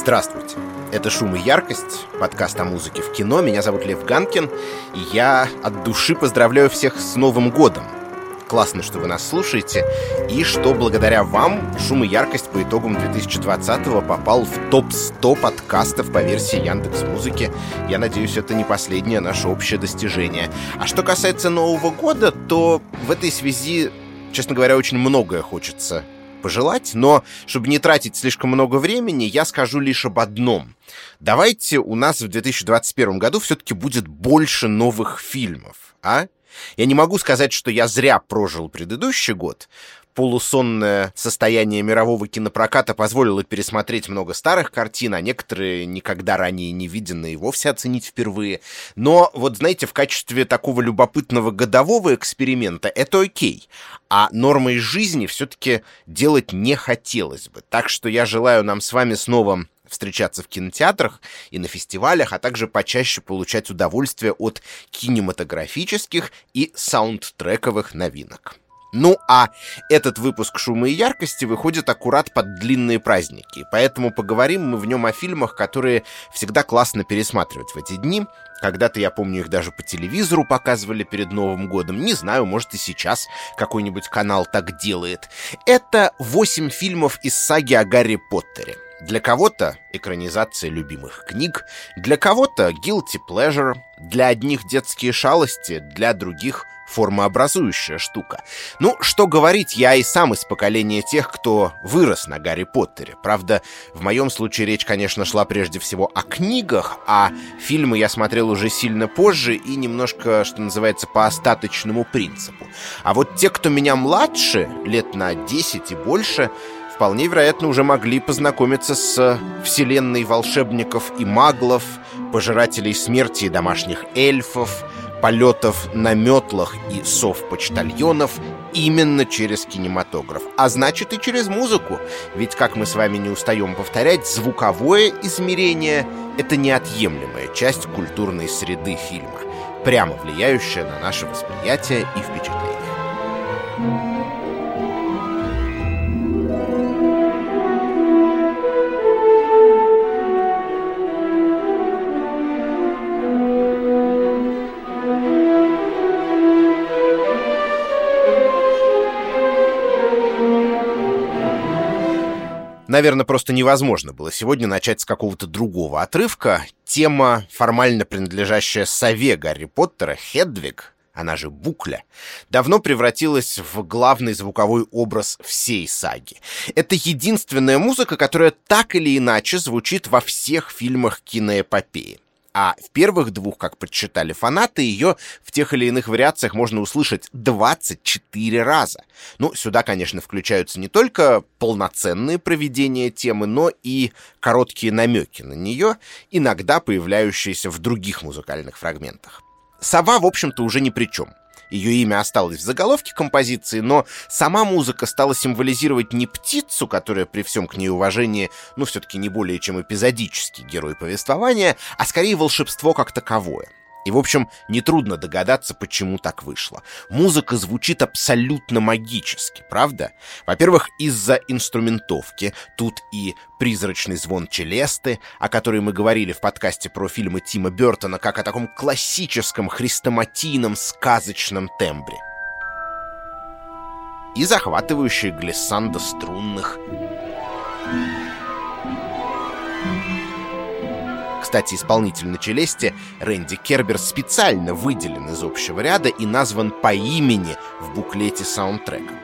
Здравствуйте. Это «Шум и яркость», подкаст о музыке в кино. Меня зовут Лев Ганкин, и я от души поздравляю всех с Новым годом. Классно, что вы нас слушаете, и что благодаря вам «Шум и яркость» по итогам 2020-го попал в топ-100 подкастов по версии Яндекс Музыки. Я надеюсь, это не последнее наше общее достижение. А что касается Нового года, то в этой связи, честно говоря, очень многое хочется пожелать, но чтобы не тратить слишком много времени, я скажу лишь об одном. Давайте у нас в 2021 году все-таки будет больше новых фильмов, а? Я не могу сказать, что я зря прожил предыдущий год, полусонное состояние мирового кинопроката позволило пересмотреть много старых картин, а некоторые никогда ранее не виденные вовсе оценить впервые. Но вот, знаете, в качестве такого любопытного годового эксперимента это окей. А нормой жизни все-таки делать не хотелось бы. Так что я желаю нам с вами снова встречаться в кинотеатрах и на фестивалях, а также почаще получать удовольствие от кинематографических и саундтрековых новинок. Ну а этот выпуск «Шума и яркости» выходит аккурат под длинные праздники, поэтому поговорим мы в нем о фильмах, которые всегда классно пересматривать в эти дни. Когда-то, я помню, их даже по телевизору показывали перед Новым годом. Не знаю, может и сейчас какой-нибудь канал так делает. Это восемь фильмов из саги о Гарри Поттере. Для кого-то экранизация любимых книг, для кого-то guilty pleasure, для одних детские шалости, для других формообразующая штука. Ну, что говорить, я и сам из поколения тех, кто вырос на Гарри Поттере. Правда, в моем случае речь, конечно, шла прежде всего о книгах, а фильмы я смотрел уже сильно позже и немножко, что называется, по остаточному принципу. А вот те, кто меня младше, лет на 10 и больше, вполне вероятно уже могли познакомиться с вселенной волшебников и маглов, пожирателей смерти и домашних эльфов, полетов на метлах и сов-почтальонов именно через кинематограф, а значит и через музыку. Ведь, как мы с вами не устаем повторять, звуковое измерение — это неотъемлемая часть культурной среды фильма, прямо влияющая на наше восприятие и впечатление. Наверное, просто невозможно было сегодня начать с какого-то другого отрывка. Тема, формально принадлежащая сове Гарри Поттера, Хедвиг, она же Букля, давно превратилась в главный звуковой образ всей саги. Это единственная музыка, которая так или иначе звучит во всех фильмах киноэпопеи. А в первых двух, как подсчитали фанаты, ее в тех или иных вариациях можно услышать 24 раза. Ну, сюда, конечно, включаются не только полноценные проведения темы, но и короткие намеки на нее, иногда появляющиеся в других музыкальных фрагментах. Сова, в общем-то, уже ни при чем. Ее имя осталось в заголовке композиции, но сама музыка стала символизировать не птицу, которая при всем к ней уважении, ну, все-таки не более чем эпизодический герой повествования, а скорее волшебство как таковое. И, в общем, нетрудно догадаться, почему так вышло. Музыка звучит абсолютно магически, правда? Во-первых, из-за инструментовки. Тут и призрачный звон Челесты, о которой мы говорили в подкасте про фильмы Тима Бертона, как о таком классическом хрестоматийном сказочном тембре. И захватывающие глиссандо струнных Кстати, исполнитель на челесте Рэнди Кербер специально выделен из общего ряда и назван по имени в буклете саундтрека.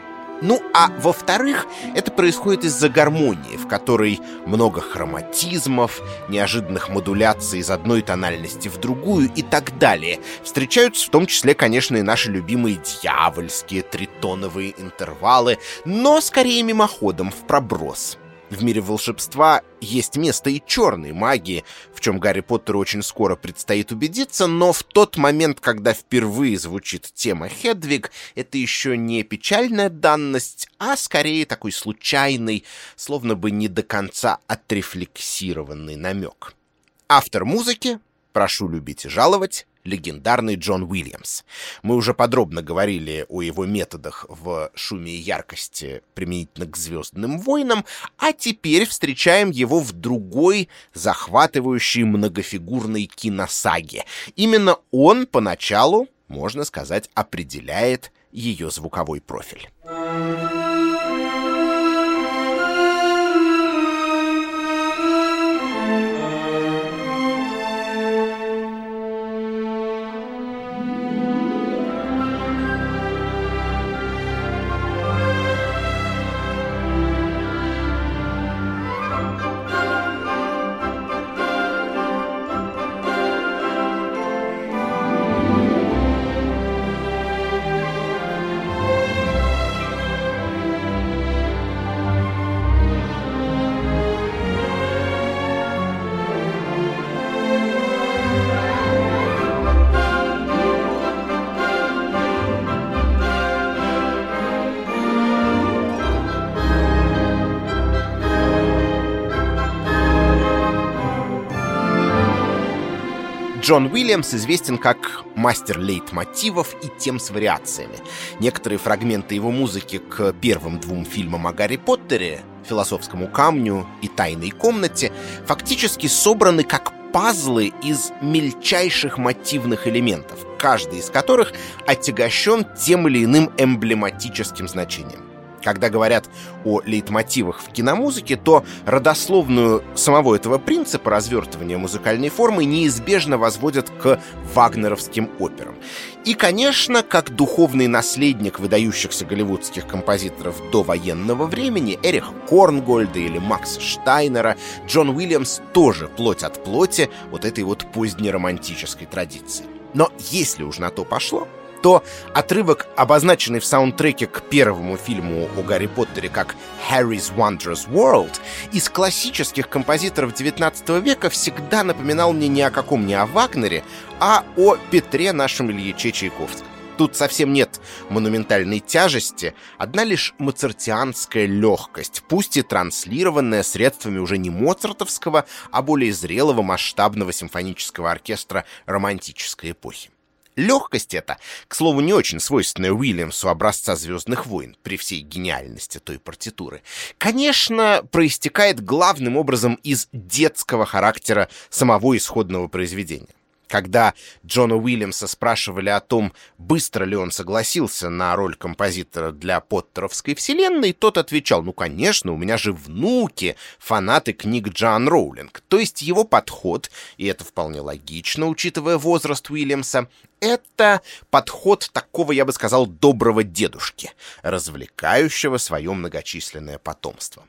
Ну, а во-вторых, это происходит из-за гармонии, в которой много хроматизмов, неожиданных модуляций из одной тональности в другую и так далее. Встречаются в том числе, конечно, и наши любимые дьявольские тритоновые интервалы, но скорее мимоходом, в проброс. В мире волшебства есть место и черной магии, в чем Гарри Поттеру очень скоро предстоит убедиться, но в тот момент, когда впервые звучит тема Хедвиг, это еще не печальная данность, а скорее такой случайный, словно бы не до конца отрефлексированный намек. Автор музыки, прошу любить и жаловать, легендарный Джон Уильямс. Мы уже подробно говорили о его методах в шуме и яркости применительно к «Звездным войнам», а теперь встречаем его в другой захватывающей многофигурной киносаге. Именно он поначалу, можно сказать, определяет ее звуковой профиль. Джон Уильямс известен как мастер лейтмотивов и тем с вариациями. Некоторые фрагменты его музыки к первым двум фильмам о Гарри Поттере «Философскому камню» и «Тайной комнате» фактически собраны как пазлы из мельчайших мотивных элементов, каждый из которых отягощен тем или иным эмблематическим значением. Когда говорят о лейтмотивах в киномузыке, то родословную самого этого принципа развертывания музыкальной формы неизбежно возводят к вагнеровским операм. И, конечно, как духовный наследник выдающихся голливудских композиторов до военного времени, Эрих Корнгольда или Макса Штайнера, Джон Уильямс тоже плоть от плоти вот этой вот позднеромантической традиции. Но если уж на то пошло, то отрывок, обозначенный в саундтреке к первому фильму о Гарри Поттере как «Harry's Wondrous World», из классических композиторов XIX века всегда напоминал мне не о каком не о Вагнере, а о Петре нашем Ильиче Чайковском. Тут совсем нет монументальной тяжести, одна лишь моцартианская легкость, пусть и транслированная средствами уже не моцартовского, а более зрелого масштабного симфонического оркестра романтической эпохи. Легкость эта, к слову, не очень свойственная Уильямсу образца «Звездных войн» при всей гениальности той партитуры, конечно, проистекает главным образом из детского характера самого исходного произведения. Когда Джона Уильямса спрашивали о том, быстро ли он согласился на роль композитора для Поттеровской вселенной, тот отвечал, ну, конечно, у меня же внуки, фанаты книг Джоан Роулинг. То есть его подход, и это вполне логично, учитывая возраст Уильямса, это подход такого, я бы сказал, доброго дедушки, развлекающего свое многочисленное потомство.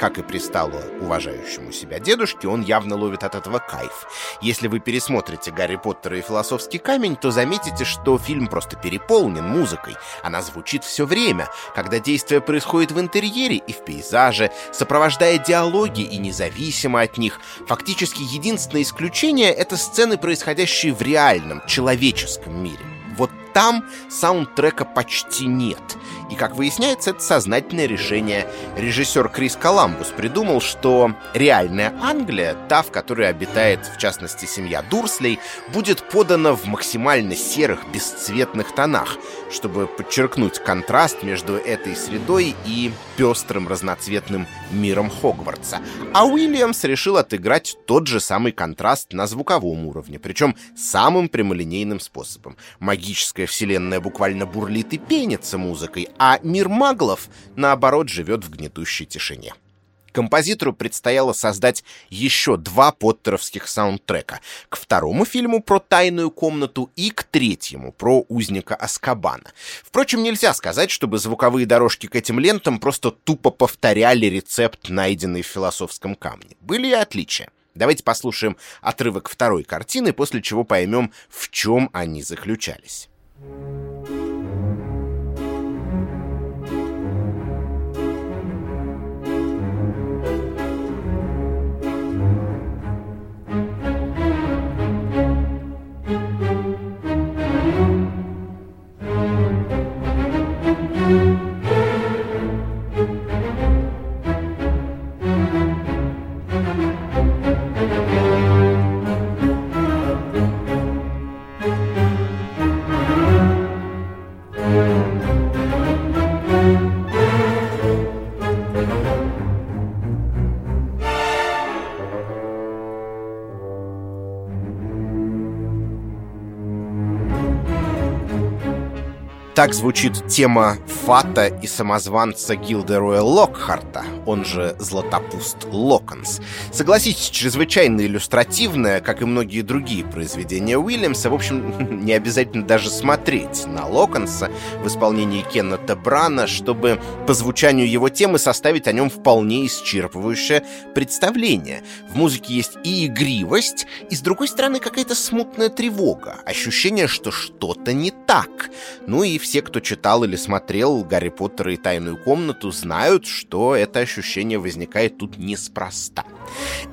Как и пристало уважающему себя дедушке, он явно ловит от этого кайф. Если вы пересмотрите «Гарри Поттера и философский камень», то заметите, что фильм просто переполнен музыкой. Она звучит все время, когда действие происходит в интерьере и в пейзаже, сопровождая диалоги и независимо от них. Фактически единственное исключение — это сцены, происходящие в реальном, человеческом мире. Вот там саундтрека почти нет — и, как выясняется, это сознательное решение. Режиссер Крис Коламбус придумал, что реальная Англия, та, в которой обитает, в частности, семья Дурслей, будет подана в максимально серых, бесцветных тонах, чтобы подчеркнуть контраст между этой средой и пестрым разноцветным миром Хогвартса. А Уильямс решил отыграть тот же самый контраст на звуковом уровне, причем самым прямолинейным способом. Магическая вселенная буквально бурлит и пенится музыкой, а мир маглов, наоборот, живет в гнетущей тишине. Композитору предстояло создать еще два поттеровских саундтрека. К второму фильму про тайную комнату и к третьему про узника Аскабана. Впрочем, нельзя сказать, чтобы звуковые дорожки к этим лентам просто тупо повторяли рецепт, найденный в философском камне. Были и отличия. Давайте послушаем отрывок второй картины, после чего поймем, в чем они заключались. Так звучит тема Фата и самозванца Гилдероя Локхарта, он же Златопуст Локонс. Согласитесь, чрезвычайно иллюстративная, как и многие другие произведения Уильямса. В общем, не обязательно даже смотреть на Локонса в исполнении Кеннета Брана, чтобы по звучанию его темы составить о нем вполне исчерпывающее представление. В музыке есть и игривость, и, с другой стороны, какая-то смутная тревога, ощущение, что что-то не так. Ну и все, кто читал или смотрел «Гарри Поттера и тайную комнату», знают, что это ощущение возникает тут неспроста.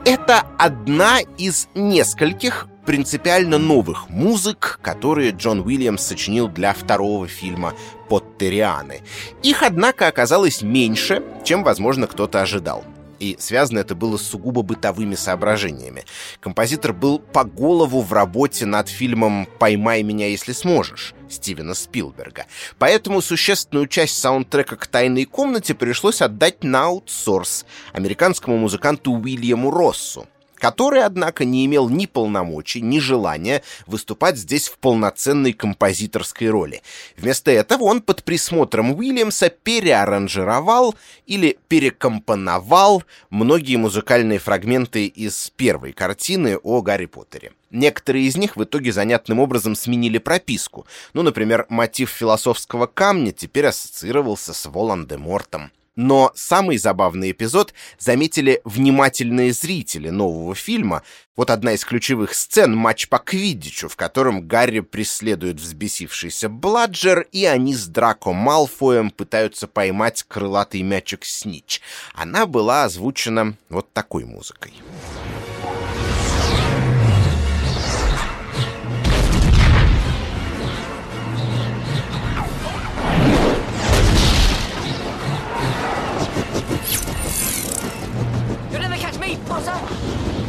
Это одна из нескольких принципиально новых музык, которые Джон Уильямс сочинил для второго фильма «Поттерианы». Их, однако, оказалось меньше, чем, возможно, кто-то ожидал и связано это было с сугубо бытовыми соображениями. Композитор был по голову в работе над фильмом «Поймай меня, если сможешь» Стивена Спилберга. Поэтому существенную часть саундтрека к «Тайной комнате» пришлось отдать на аутсорс американскому музыканту Уильяму Россу, который, однако, не имел ни полномочий, ни желания выступать здесь в полноценной композиторской роли. Вместо этого он под присмотром Уильямса переаранжировал или перекомпоновал многие музыкальные фрагменты из первой картины о Гарри Поттере. Некоторые из них в итоге занятным образом сменили прописку. Ну, например, мотив философского камня теперь ассоциировался с Волан-де-Мортом. Но самый забавный эпизод заметили внимательные зрители нового фильма. Вот одна из ключевых сцен — матч по квиддичу, в котором Гарри преследует взбесившийся Бладжер, и они с Драко Малфоем пытаются поймать крылатый мячик Снич. Она была озвучена вот такой музыкой.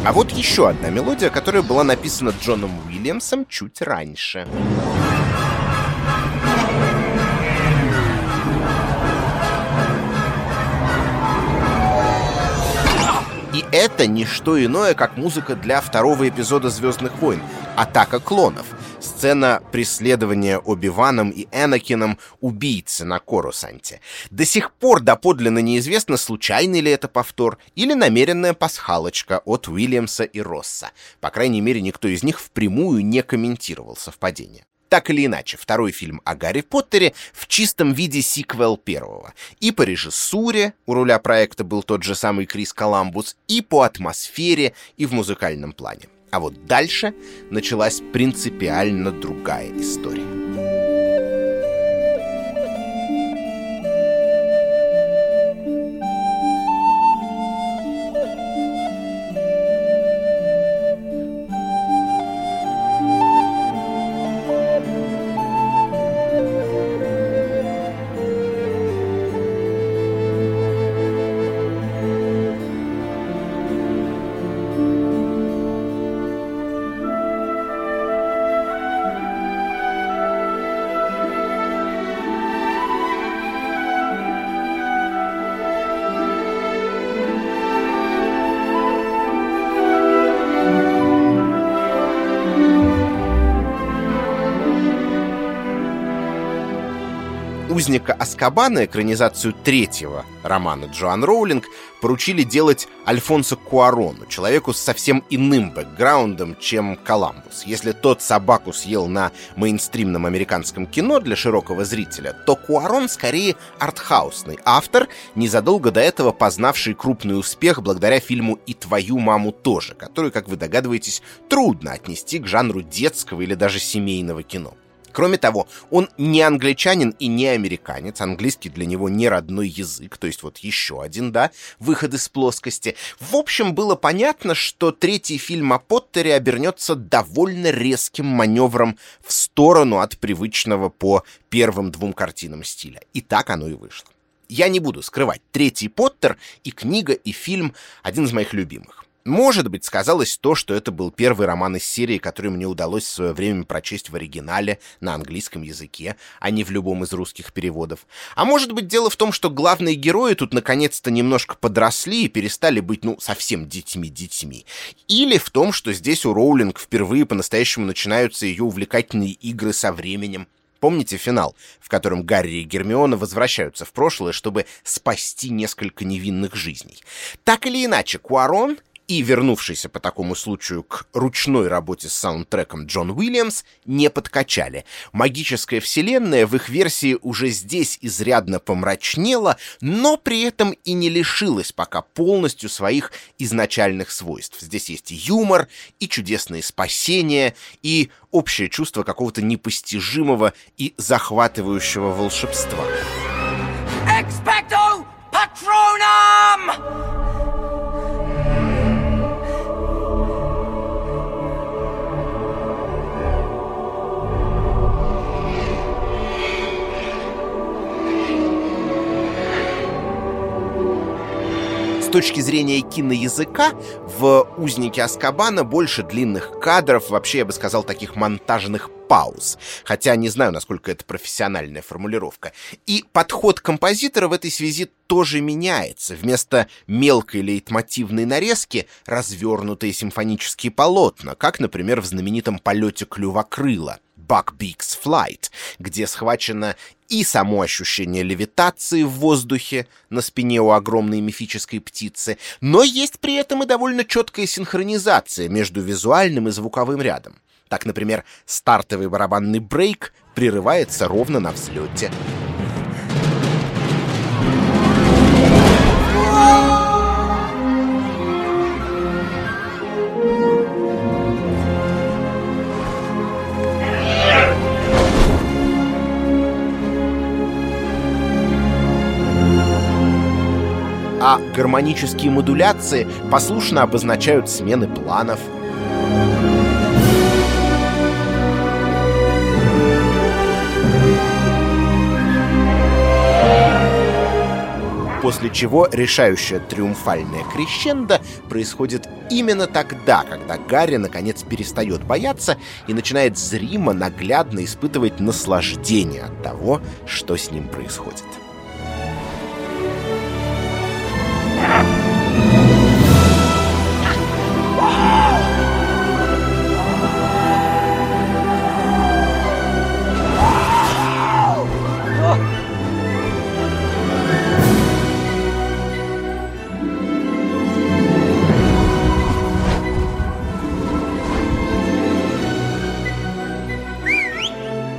А вот еще одна мелодия, которая была написана Джоном Уильямсом чуть раньше. Это не что иное, как музыка для второго эпизода «Звездных войн» — «Атака клонов», сцена преследования Оби-Ваном и Энакином убийцы на Корусанте. До сих пор доподлинно неизвестно, случайный ли это повтор или намеренная пасхалочка от Уильямса и Росса. По крайней мере, никто из них впрямую не комментировал совпадение. Так или иначе, второй фильм о Гарри Поттере в чистом виде сиквел первого. И по режиссуре, у руля проекта был тот же самый Крис Коламбус, и по атмосфере, и в музыкальном плане. А вот дальше началась принципиально другая история. Аскабана», экранизацию третьего романа Джоан Роулинг, поручили делать Альфонсо Куарону, человеку с совсем иным бэкграундом, чем Коламбус. Если тот собаку съел на мейнстримном американском кино для широкого зрителя, то Куарон скорее артхаусный автор, незадолго до этого познавший крупный успех благодаря фильму «И твою маму тоже», который, как вы догадываетесь, трудно отнести к жанру детского или даже семейного кино. Кроме того, он не англичанин и не американец, английский для него не родной язык, то есть вот еще один, да, выход из плоскости. В общем, было понятно, что третий фильм о Поттере обернется довольно резким маневром в сторону от привычного по первым двум картинам стиля. И так оно и вышло. Я не буду скрывать, третий Поттер и книга, и фильм — один из моих любимых. Может быть, сказалось то, что это был первый роман из серии, который мне удалось в свое время прочесть в оригинале на английском языке, а не в любом из русских переводов. А может быть, дело в том, что главные герои тут наконец-то немножко подросли и перестали быть, ну, совсем детьми-детьми. Или в том, что здесь у Роулинг впервые по-настоящему начинаются ее увлекательные игры со временем, Помните финал, в котором Гарри и Гермиона возвращаются в прошлое, чтобы спасти несколько невинных жизней? Так или иначе, Куарон и вернувшийся по такому случаю к ручной работе с саундтреком Джон Уильямс не подкачали. Магическая вселенная в их версии уже здесь изрядно помрачнела, но при этом и не лишилась пока полностью своих изначальных свойств. Здесь есть и юмор, и чудесные спасения, и общее чувство какого-то непостижимого и захватывающего волшебства. Expecto Patronum! Точки зрения киноязыка в «Узнике Аскабана» больше длинных кадров, вообще, я бы сказал, таких монтажных пауз. Хотя не знаю, насколько это профессиональная формулировка. И подход композитора в этой связи тоже меняется. Вместо мелкой лейтмотивной нарезки развернутые симфонические полотна, как, например, в знаменитом полете клювокрыла Buckbeak's Flight, где схвачено и само ощущение левитации в воздухе на спине у огромной мифической птицы, но есть при этом и довольно четкая синхронизация между визуальным и звуковым рядом. Так, например, стартовый барабанный брейк прерывается ровно на взлете. А гармонические модуляции послушно обозначают смены планов. После чего решающая триумфальная крещенда происходит именно тогда, когда Гарри наконец перестает бояться и начинает зримо, наглядно испытывать наслаждение от того, что с ним происходит. Thank you.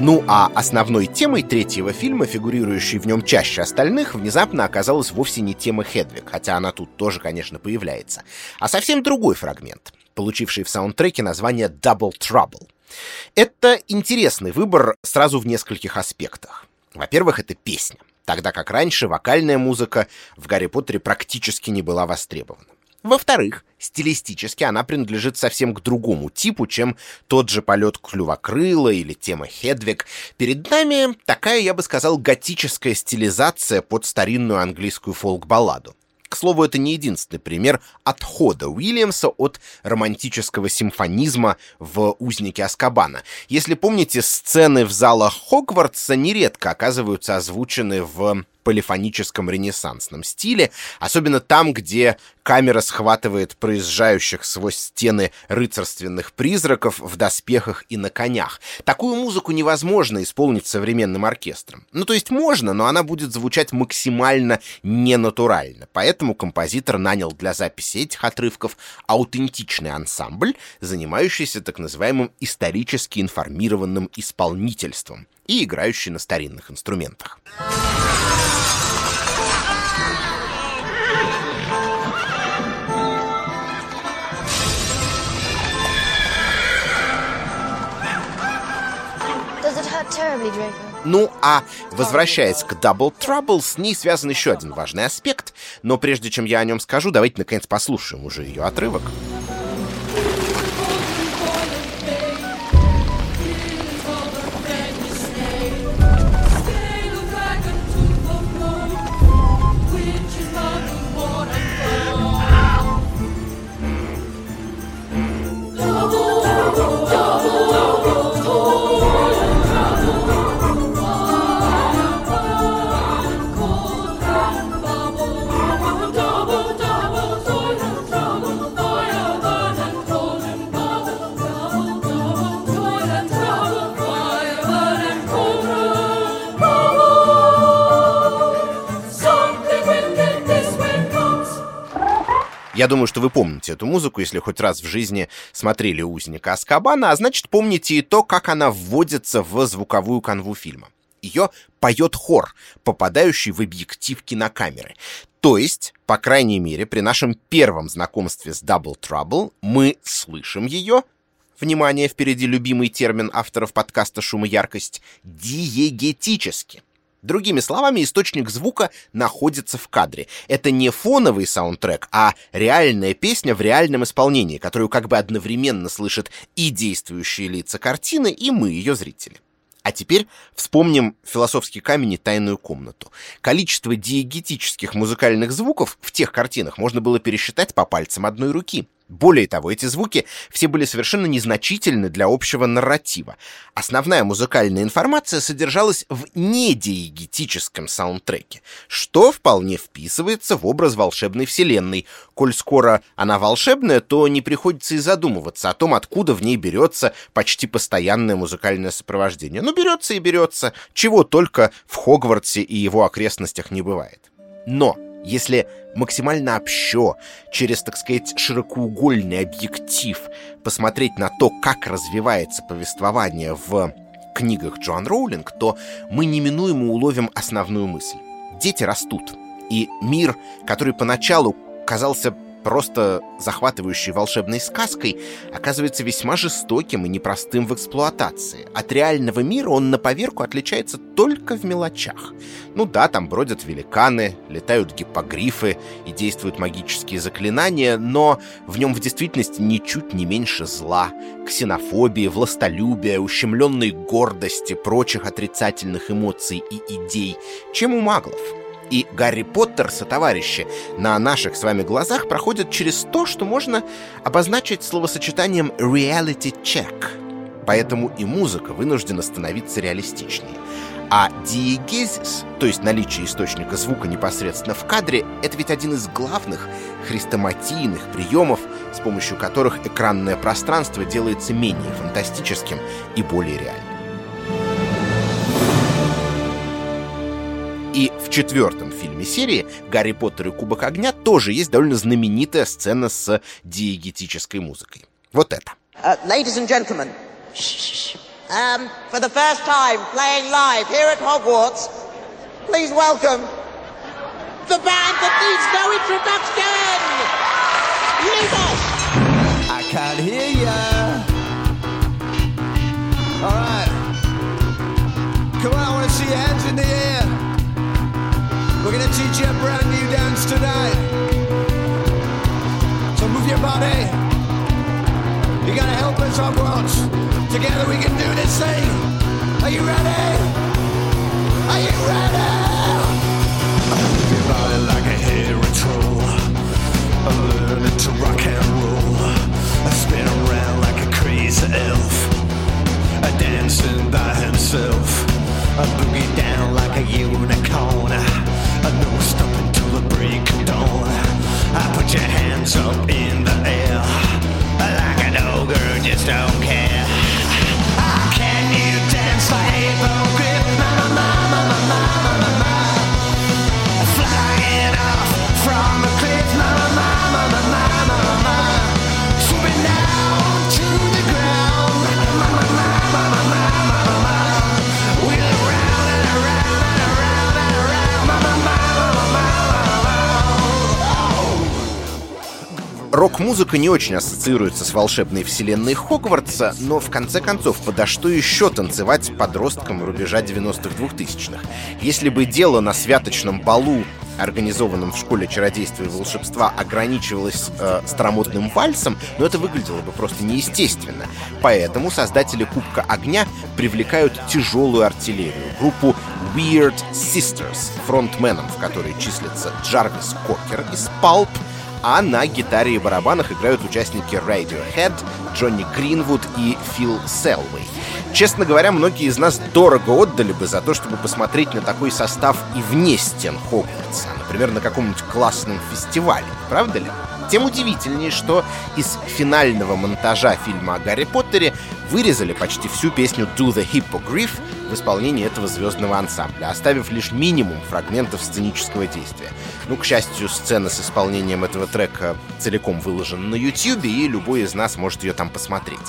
Ну а основной темой третьего фильма, фигурирующей в нем чаще остальных, внезапно оказалась вовсе не тема Хедвиг, хотя она тут тоже, конечно, появляется, а совсем другой фрагмент, получивший в саундтреке название Double Trouble. Это интересный выбор сразу в нескольких аспектах. Во-первых, это песня, тогда как раньше вокальная музыка в «Гарри Поттере» практически не была востребована. Во-вторых, стилистически она принадлежит совсем к другому типу, чем тот же полет клювокрыла или тема Хедвиг. Перед нами такая, я бы сказал, готическая стилизация под старинную английскую фолк-балладу. К слову, это не единственный пример отхода Уильямса от романтического симфонизма в «Узнике Аскабана». Если помните, сцены в залах Хогвартса нередко оказываются озвучены в полифоническом ренессансном стиле, особенно там, где камера схватывает проезжающих сквозь стены рыцарственных призраков в доспехах и на конях. Такую музыку невозможно исполнить современным оркестром. Ну, то есть можно, но она будет звучать максимально ненатурально. Поэтому композитор нанял для записи этих отрывков аутентичный ансамбль, занимающийся так называемым исторически информированным исполнительством и играющий на старинных инструментах. Ну, а возвращаясь к Double Trouble, с ней связан еще один важный аспект, но прежде чем я о нем скажу, давайте наконец послушаем уже ее отрывок. Я думаю, что вы помните эту музыку, если хоть раз в жизни смотрели «Узника Аскабана», а значит, помните и то, как она вводится в звуковую канву фильма. Ее поет хор, попадающий в объектив кинокамеры. То есть, по крайней мере, при нашем первом знакомстве с Double Trouble мы слышим ее, внимание, впереди любимый термин авторов подкаста «Шум и яркость», диегетически. Другими словами, источник звука находится в кадре. Это не фоновый саундтрек, а реальная песня в реальном исполнении, которую как бы одновременно слышат и действующие лица картины, и мы, ее зрители. А теперь вспомним философский камень и тайную комнату. Количество диегетических музыкальных звуков в тех картинах можно было пересчитать по пальцам одной руки. Более того, эти звуки все были совершенно незначительны для общего нарратива. Основная музыкальная информация содержалась в недиегетическом саундтреке, что вполне вписывается в образ волшебной вселенной. Коль скоро она волшебная, то не приходится и задумываться о том, откуда в ней берется почти постоянное музыкальное сопровождение. Ну, берется и берется, чего только в Хогвартсе и его окрестностях не бывает. Но если максимально общо, через, так сказать, широкоугольный объектив посмотреть на то, как развивается повествование в книгах Джоан Роулинг, то мы неминуемо уловим основную мысль. Дети растут, и мир, который поначалу казался просто захватывающей волшебной сказкой, оказывается весьма жестоким и непростым в эксплуатации. От реального мира он на поверку отличается только в мелочах. Ну да, там бродят великаны, летают гиппогрифы и действуют магические заклинания, но в нем в действительности ничуть не меньше зла, ксенофобии, властолюбия, ущемленной гордости, прочих отрицательных эмоций и идей, чем у маглов. И Гарри Поттер со товарищи на наших с вами глазах проходят через то, что можно обозначить словосочетанием «reality check». Поэтому и музыка вынуждена становиться реалистичнее. А диегезис, то есть наличие источника звука непосредственно в кадре, это ведь один из главных хрестоматийных приемов, с помощью которых экранное пространство делается менее фантастическим и более реальным. И в четвертом фильме серии «Гарри Поттер и Кубок огня» тоже есть довольно знаменитая сцена с диегетической музыкой. Вот это. Uh, ladies and gentlemen, um, for the first time playing live here at Hogwarts, please welcome the band that needs no introduction, Lumos! I can't hear ya. All right. Come on, I want to see your hands in the air. We're gonna teach you a brand new dance tonight. So move your body. You gotta help us once. Together we can do this thing. Are you ready? Are you ready? Move your body like a hairy troll. I'm Learning to rock Рок-музыка не очень ассоциируется с волшебной вселенной Хогвартса, но в конце концов, подо что еще танцевать подросткам рубежа 90-х 2000-х? Если бы дело на святочном балу организованном в школе чародейства и волшебства, ограничивалось э, старомодным вальсом, но это выглядело бы просто неестественно. Поэтому создатели Кубка Огня привлекают тяжелую артиллерию, группу Weird Sisters, фронтменом в которой числятся Джарвис Кокер из Pulp, а на гитаре и барабанах играют участники Radiohead, Джонни Гринвуд и Фил Селвей. Честно говоря, многие из нас дорого отдали бы за то, чтобы посмотреть на такой состав и вне стен Хогвартса, например, на каком-нибудь классном фестивале, правда ли? Тем удивительнее, что из финального монтажа фильма о Гарри Поттере вырезали почти всю песню «Do the Hippogriff», в исполнении этого звездного ансамбля, оставив лишь минимум фрагментов сценического действия. Ну, к счастью, сцена с исполнением этого трека целиком выложена на YouTube, и любой из нас может ее там посмотреть.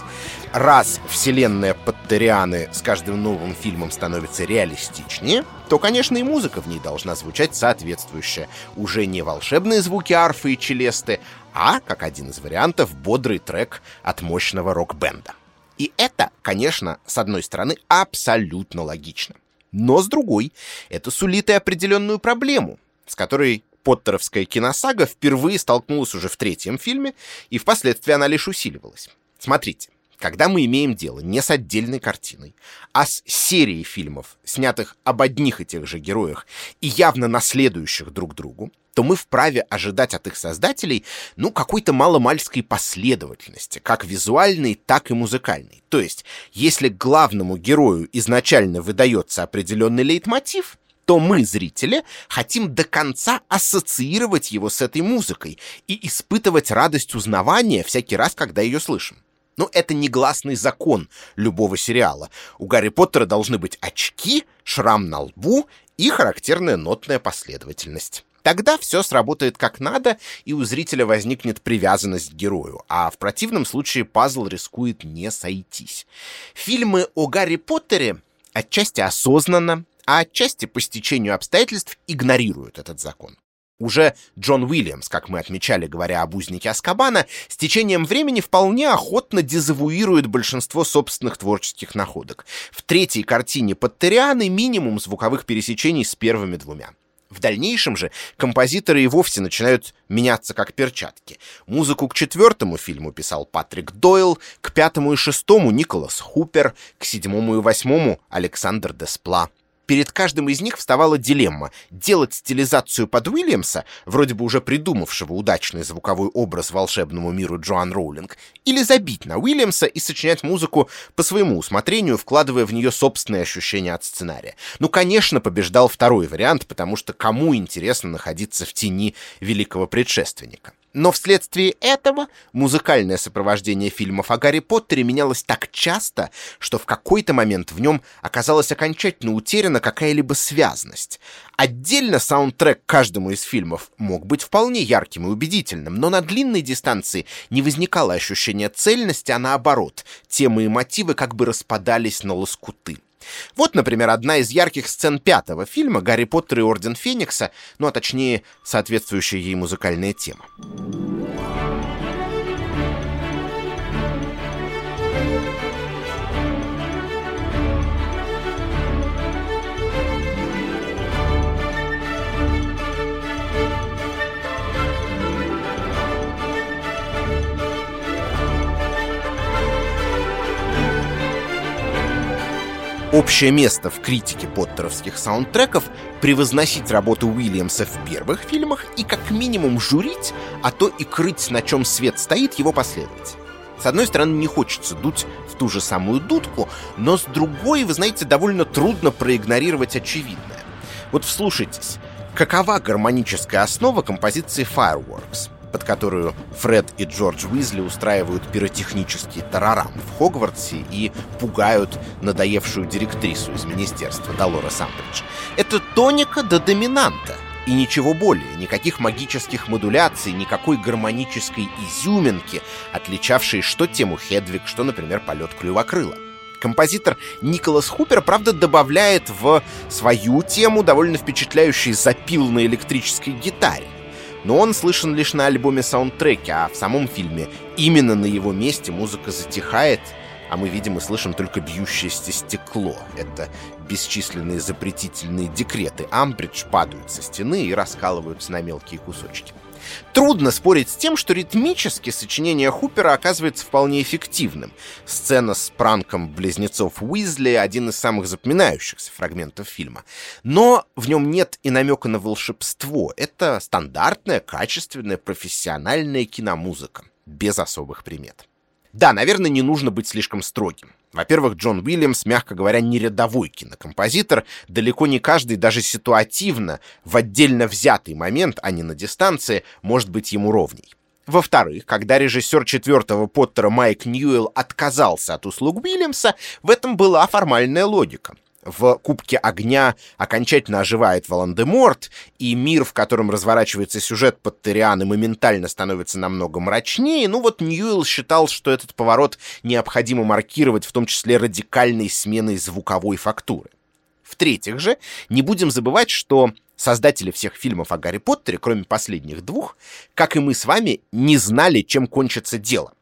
Раз вселенная Паттерианы с каждым новым фильмом становится реалистичнее, то, конечно, и музыка в ней должна звучать соответствующая. Уже не волшебные звуки арфы и челесты, а, как один из вариантов, бодрый трек от мощного рок-бенда. И это, конечно, с одной стороны, абсолютно логично. Но с другой, это сулит и определенную проблему, с которой Поттеровская киносага впервые столкнулась уже в третьем фильме, и впоследствии она лишь усиливалась. Смотрите, когда мы имеем дело не с отдельной картиной, а с серией фильмов, снятых об одних и тех же героях и явно наследующих друг другу, то мы вправе ожидать от их создателей, ну, какой-то маломальской последовательности, как визуальной, так и музыкальной. То есть, если главному герою изначально выдается определенный лейтмотив, то мы, зрители, хотим до конца ассоциировать его с этой музыкой и испытывать радость узнавания всякий раз, когда ее слышим. Но это негласный закон любого сериала. У Гарри Поттера должны быть очки, шрам на лбу и характерная нотная последовательность. Тогда все сработает как надо, и у зрителя возникнет привязанность к герою, а в противном случае пазл рискует не сойтись. Фильмы о Гарри Поттере отчасти осознанно, а отчасти по стечению обстоятельств игнорируют этот закон. Уже Джон Уильямс, как мы отмечали, говоря об узнике Аскабана, с течением времени вполне охотно дезавуирует большинство собственных творческих находок. В третьей картине Поттерианы минимум звуковых пересечений с первыми двумя. В дальнейшем же композиторы и вовсе начинают меняться как перчатки. Музыку к четвертому фильму писал Патрик Дойл, к пятому и шестому Николас Хупер, к седьмому и восьмому Александр Деспла перед каждым из них вставала дилемма — делать стилизацию под Уильямса, вроде бы уже придумавшего удачный звуковой образ волшебному миру Джоан Роулинг, или забить на Уильямса и сочинять музыку по своему усмотрению, вкладывая в нее собственные ощущения от сценария. Ну, конечно, побеждал второй вариант, потому что кому интересно находиться в тени великого предшественника. Но вследствие этого музыкальное сопровождение фильмов о Гарри Поттере менялось так часто, что в какой-то момент в нем оказалась окончательно утеряна какая-либо связность. Отдельно саундтрек каждому из фильмов мог быть вполне ярким и убедительным, но на длинной дистанции не возникало ощущения цельности, а наоборот, темы и мотивы как бы распадались на лоскуты. Вот, например, одна из ярких сцен пятого фильма «Гарри Поттер и Орден Феникса», ну а точнее, соответствующая ей музыкальная тема. Общее место в критике поттеровских саундтреков превозносить работу Уильямса в первых фильмах и как минимум журить, а то и крыть, на чем свет стоит, его последовать. С одной стороны, не хочется дуть в ту же самую дудку, но с другой, вы знаете, довольно трудно проигнорировать очевидное. Вот вслушайтесь, какова гармоническая основа композиции Fireworks — под которую Фред и Джордж Уизли устраивают пиротехнический тарарам в Хогвартсе и пугают надоевшую директрису из министерства Долора Самбридж. Это тоника до доминанта. И ничего более, никаких магических модуляций, никакой гармонической изюминки, отличавшей что тему Хедвиг, что, например, полет клювокрыла. Композитор Николас Хупер, правда, добавляет в свою тему довольно впечатляющий запил на электрической гитаре но он слышен лишь на альбоме-саундтреке, а в самом фильме именно на его месте музыка затихает, а мы видим и слышим только бьющееся стекло. Это бесчисленные запретительные декреты. Амбридж падают со стены и раскалываются на мелкие кусочки. Трудно спорить с тем, что ритмически сочинение Хупера оказывается вполне эффективным. Сцена с пранком близнецов Уизли — один из самых запоминающихся фрагментов фильма. Но в нем нет и намека на волшебство. Это стандартная, качественная, профессиональная киномузыка, без особых примет. Да, наверное, не нужно быть слишком строгим. Во-первых, Джон Уильямс, мягко говоря, не рядовой кинокомпозитор. Далеко не каждый, даже ситуативно, в отдельно взятый момент, а не на дистанции, может быть ему ровней. Во-вторых, когда режиссер четвертого Поттера Майк Ньюэлл отказался от услуг Уильямса, в этом была формальная логика. В Кубке Огня окончательно оживает Волан-де-Морт, и мир, в котором разворачивается сюжет под Торианы, моментально становится намного мрачнее, ну вот Ньюэлл считал, что этот поворот необходимо маркировать в том числе радикальной сменой звуковой фактуры. В-третьих же, не будем забывать, что создатели всех фильмов о Гарри Поттере, кроме последних двух, как и мы с вами, не знали, чем кончится дело.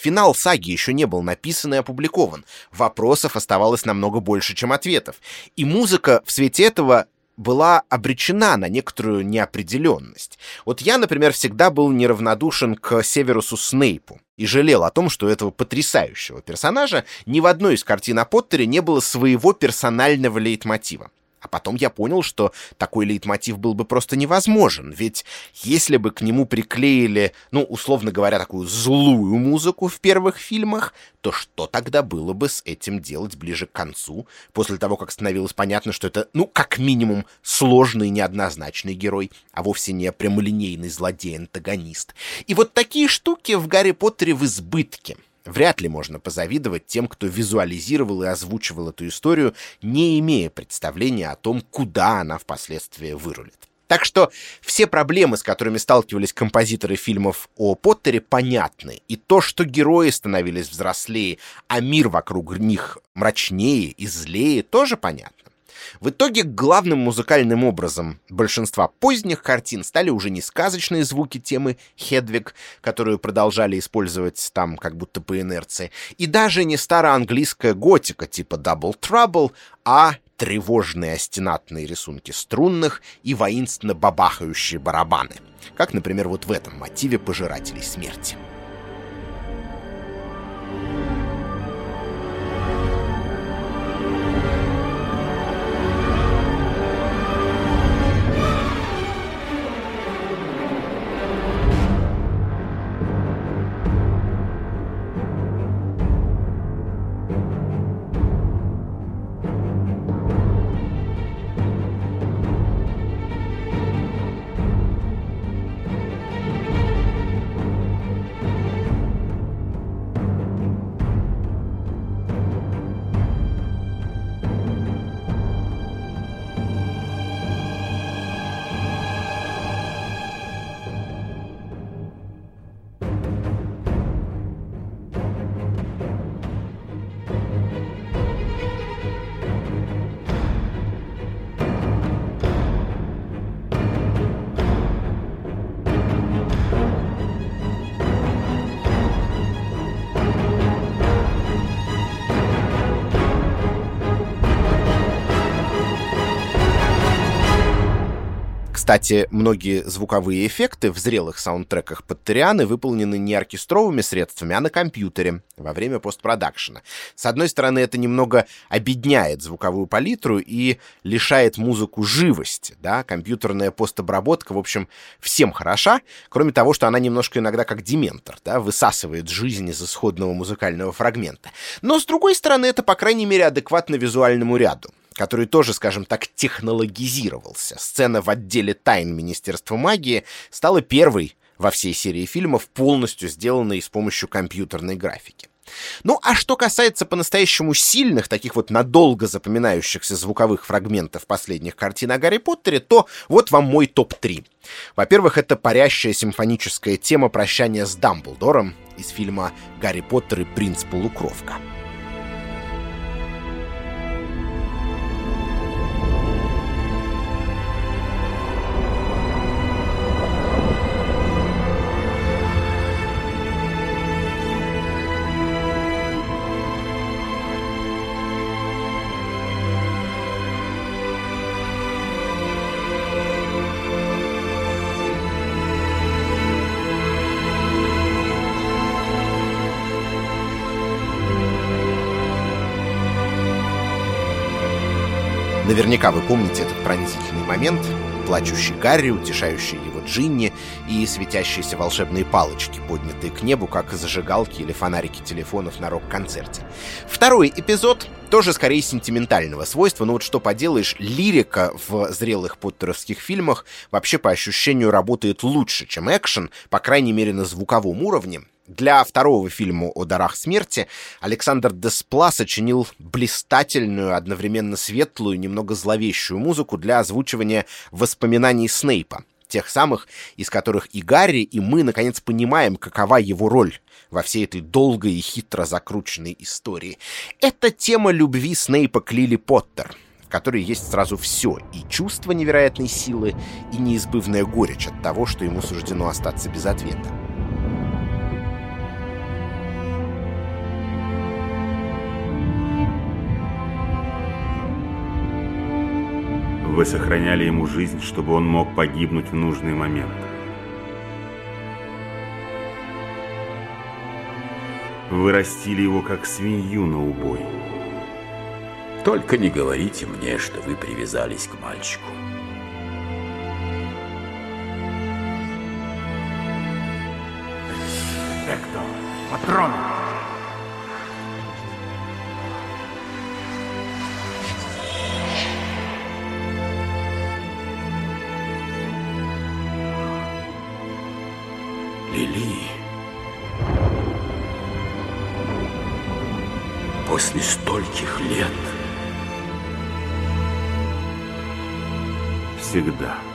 Финал саги еще не был написан и опубликован. Вопросов оставалось намного больше, чем ответов. И музыка в свете этого была обречена на некоторую неопределенность. Вот я, например, всегда был неравнодушен к Северусу Снейпу и жалел о том, что этого потрясающего персонажа ни в одной из картин о Поттере не было своего персонального лейтмотива. А потом я понял, что такой лейтмотив был бы просто невозможен, ведь если бы к нему приклеили, ну, условно говоря, такую злую музыку в первых фильмах, то что тогда было бы с этим делать ближе к концу, после того, как становилось понятно, что это, ну, как минимум, сложный неоднозначный герой, а вовсе не прямолинейный злодей-антагонист. И вот такие штуки в «Гарри Поттере» в избытке — Вряд ли можно позавидовать тем, кто визуализировал и озвучивал эту историю, не имея представления о том, куда она впоследствии вырулит. Так что все проблемы, с которыми сталкивались композиторы фильмов о Поттере, понятны. И то, что герои становились взрослее, а мир вокруг них мрачнее и злее, тоже понятно. В итоге главным музыкальным образом большинства поздних картин стали уже не сказочные звуки темы «Хедвиг», которую продолжали использовать там как будто по инерции, и даже не староанглийская готика типа «Double Trouble», а тревожные остенатные рисунки струнных и воинственно бабахающие барабаны, как, например, вот в этом мотиве «Пожирателей смерти». Кстати, многие звуковые эффекты в зрелых саундтреках Паттерианы выполнены не оркестровыми средствами, а на компьютере во время постпродакшена. С одной стороны, это немного обедняет звуковую палитру и лишает музыку живости. Да? Компьютерная постобработка, в общем, всем хороша, кроме того, что она немножко иногда как дементор, да? высасывает жизнь из исходного музыкального фрагмента. Но, с другой стороны, это, по крайней мере, адекватно визуальному ряду который тоже, скажем так, технологизировался. Сцена в отделе тайн Министерства магии стала первой во всей серии фильмов, полностью сделанной с помощью компьютерной графики. Ну, а что касается по-настоящему сильных, таких вот надолго запоминающихся звуковых фрагментов последних картин о Гарри Поттере, то вот вам мой топ-3. Во-первых, это парящая симфоническая тема прощания с Дамблдором из фильма «Гарри Поттер и принц Полукровка». Наверняка вы помните этот пронзительный момент, плачущий Гарри, утешающий его Джинни и светящиеся волшебные палочки, поднятые к небу, как зажигалки или фонарики телефонов на рок-концерте. Второй эпизод тоже скорее сентиментального свойства, но вот что поделаешь, лирика в зрелых поттеровских фильмах вообще по ощущению работает лучше, чем экшен, по крайней мере на звуковом уровне, Для второго фильма «О дарах смерти» Александр Деспла сочинил блистательную, одновременно светлую, немного зловещую музыку для озвучивания воспоминаний Снейпа, тех самых, из которых и Гарри, и мы, наконец, понимаем, какова его роль во всей этой долгой и хитро закрученной истории. Это тема любви Снейпа к Лили Поттер, в которой есть сразу все, и чувство невероятной силы, и неизбывная горечь от того, что ему суждено остаться без ответа. Вы сохраняли ему жизнь, чтобы он мог погибнуть в нужный момент. Вы растили его, как свинью на убой. Только не говорите мне, что вы привязались к мальчику. Экто, патроны! Лили. После стольких лет. Всегда.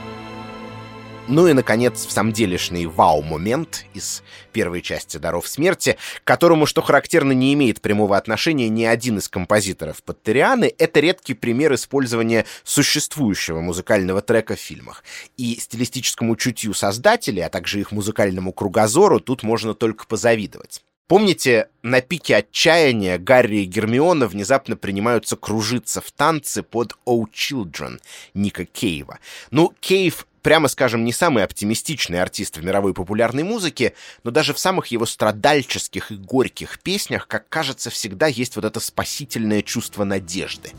Ну и, наконец, в самом делешный вау-момент из первой части «Даров смерти», к которому, что характерно, не имеет прямого отношения ни один из композиторов Паттерианы, это редкий пример использования существующего музыкального трека в фильмах. И стилистическому чутью создателей, а также их музыкальному кругозору тут можно только позавидовать. Помните, на пике отчаяния Гарри и Гермиона внезапно принимаются кружиться в танце под «Oh Children» Ника Кейва. Ну, Кейв прямо скажем, не самый оптимистичный артист в мировой популярной музыке, но даже в самых его страдальческих и горьких песнях, как кажется, всегда есть вот это спасительное чувство надежды.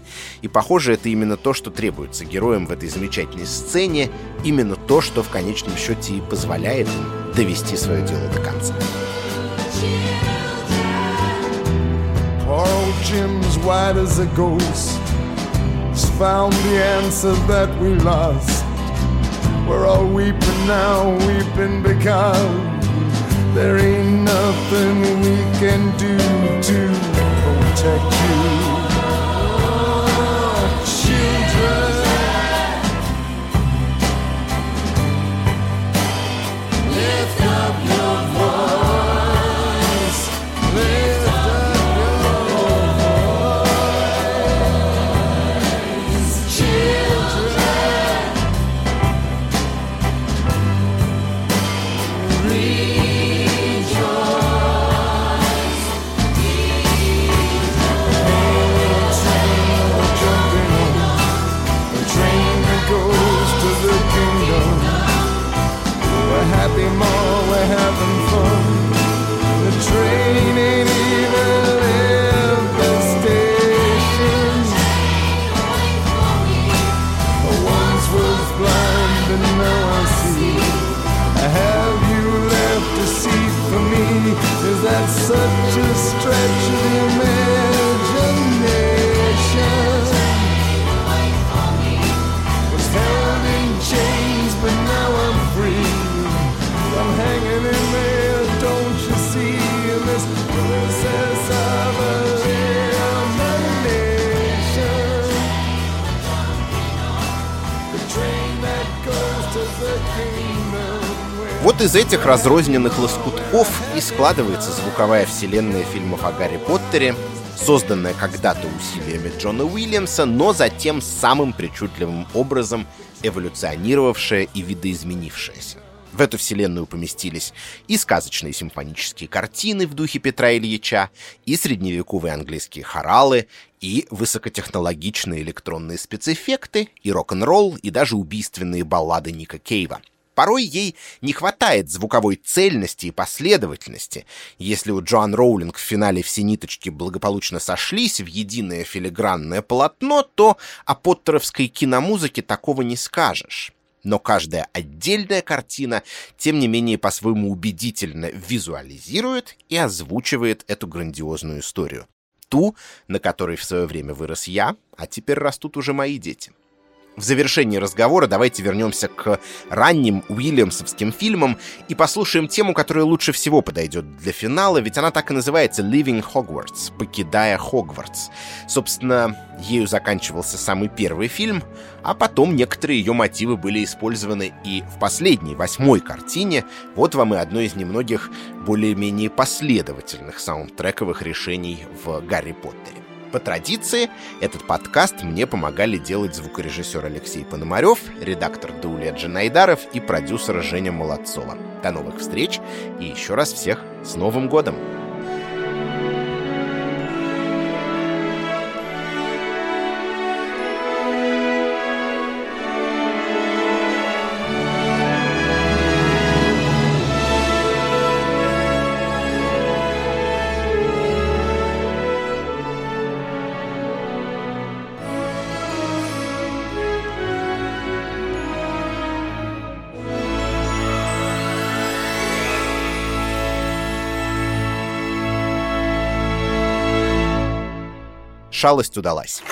И похоже, это именно то, что требуется героям в этой замечательной сцене, именно то, что в конечном счете и позволяет им довести свое дело до конца. Poor Jim's white as a ghost found the answer that we lost. We're all weeping now, weeping because there ain't nothing we can do to protect you. Children. Lift up your из этих разрозненных лоскутков и складывается звуковая вселенная фильмов о Гарри Поттере, созданная когда-то усилиями Джона Уильямса, но затем самым причудливым образом эволюционировавшая и видоизменившаяся. В эту вселенную поместились и сказочные симфонические картины в духе Петра Ильича, и средневековые английские хоралы, и высокотехнологичные электронные спецэффекты, и рок-н-ролл, и даже убийственные баллады Ника Кейва — Порой ей не хватает звуковой цельности и последовательности. Если у Джоан Роулинг в финале все ниточки благополучно сошлись в единое филигранное полотно, то о поттеровской киномузыке такого не скажешь. Но каждая отдельная картина, тем не менее, по-своему убедительно визуализирует и озвучивает эту грандиозную историю. Ту, на которой в свое время вырос я, а теперь растут уже мои дети. В завершении разговора давайте вернемся к ранним уильямсовским фильмам и послушаем тему, которая лучше всего подойдет для финала, ведь она так и называется «Leaving Hogwarts» — «Покидая Хогвартс». Собственно, ею заканчивался самый первый фильм, а потом некоторые ее мотивы были использованы и в последней, восьмой картине. Вот вам и одно из немногих более-менее последовательных саундтрековых решений в «Гарри Поттере». По традиции, этот подкаст мне помогали делать звукорежиссер Алексей Пономарев, редактор Дауля Джанайдаров и продюсер Женя Молодцова. До новых встреч и еще раз всех с Новым годом! Шалость удалась.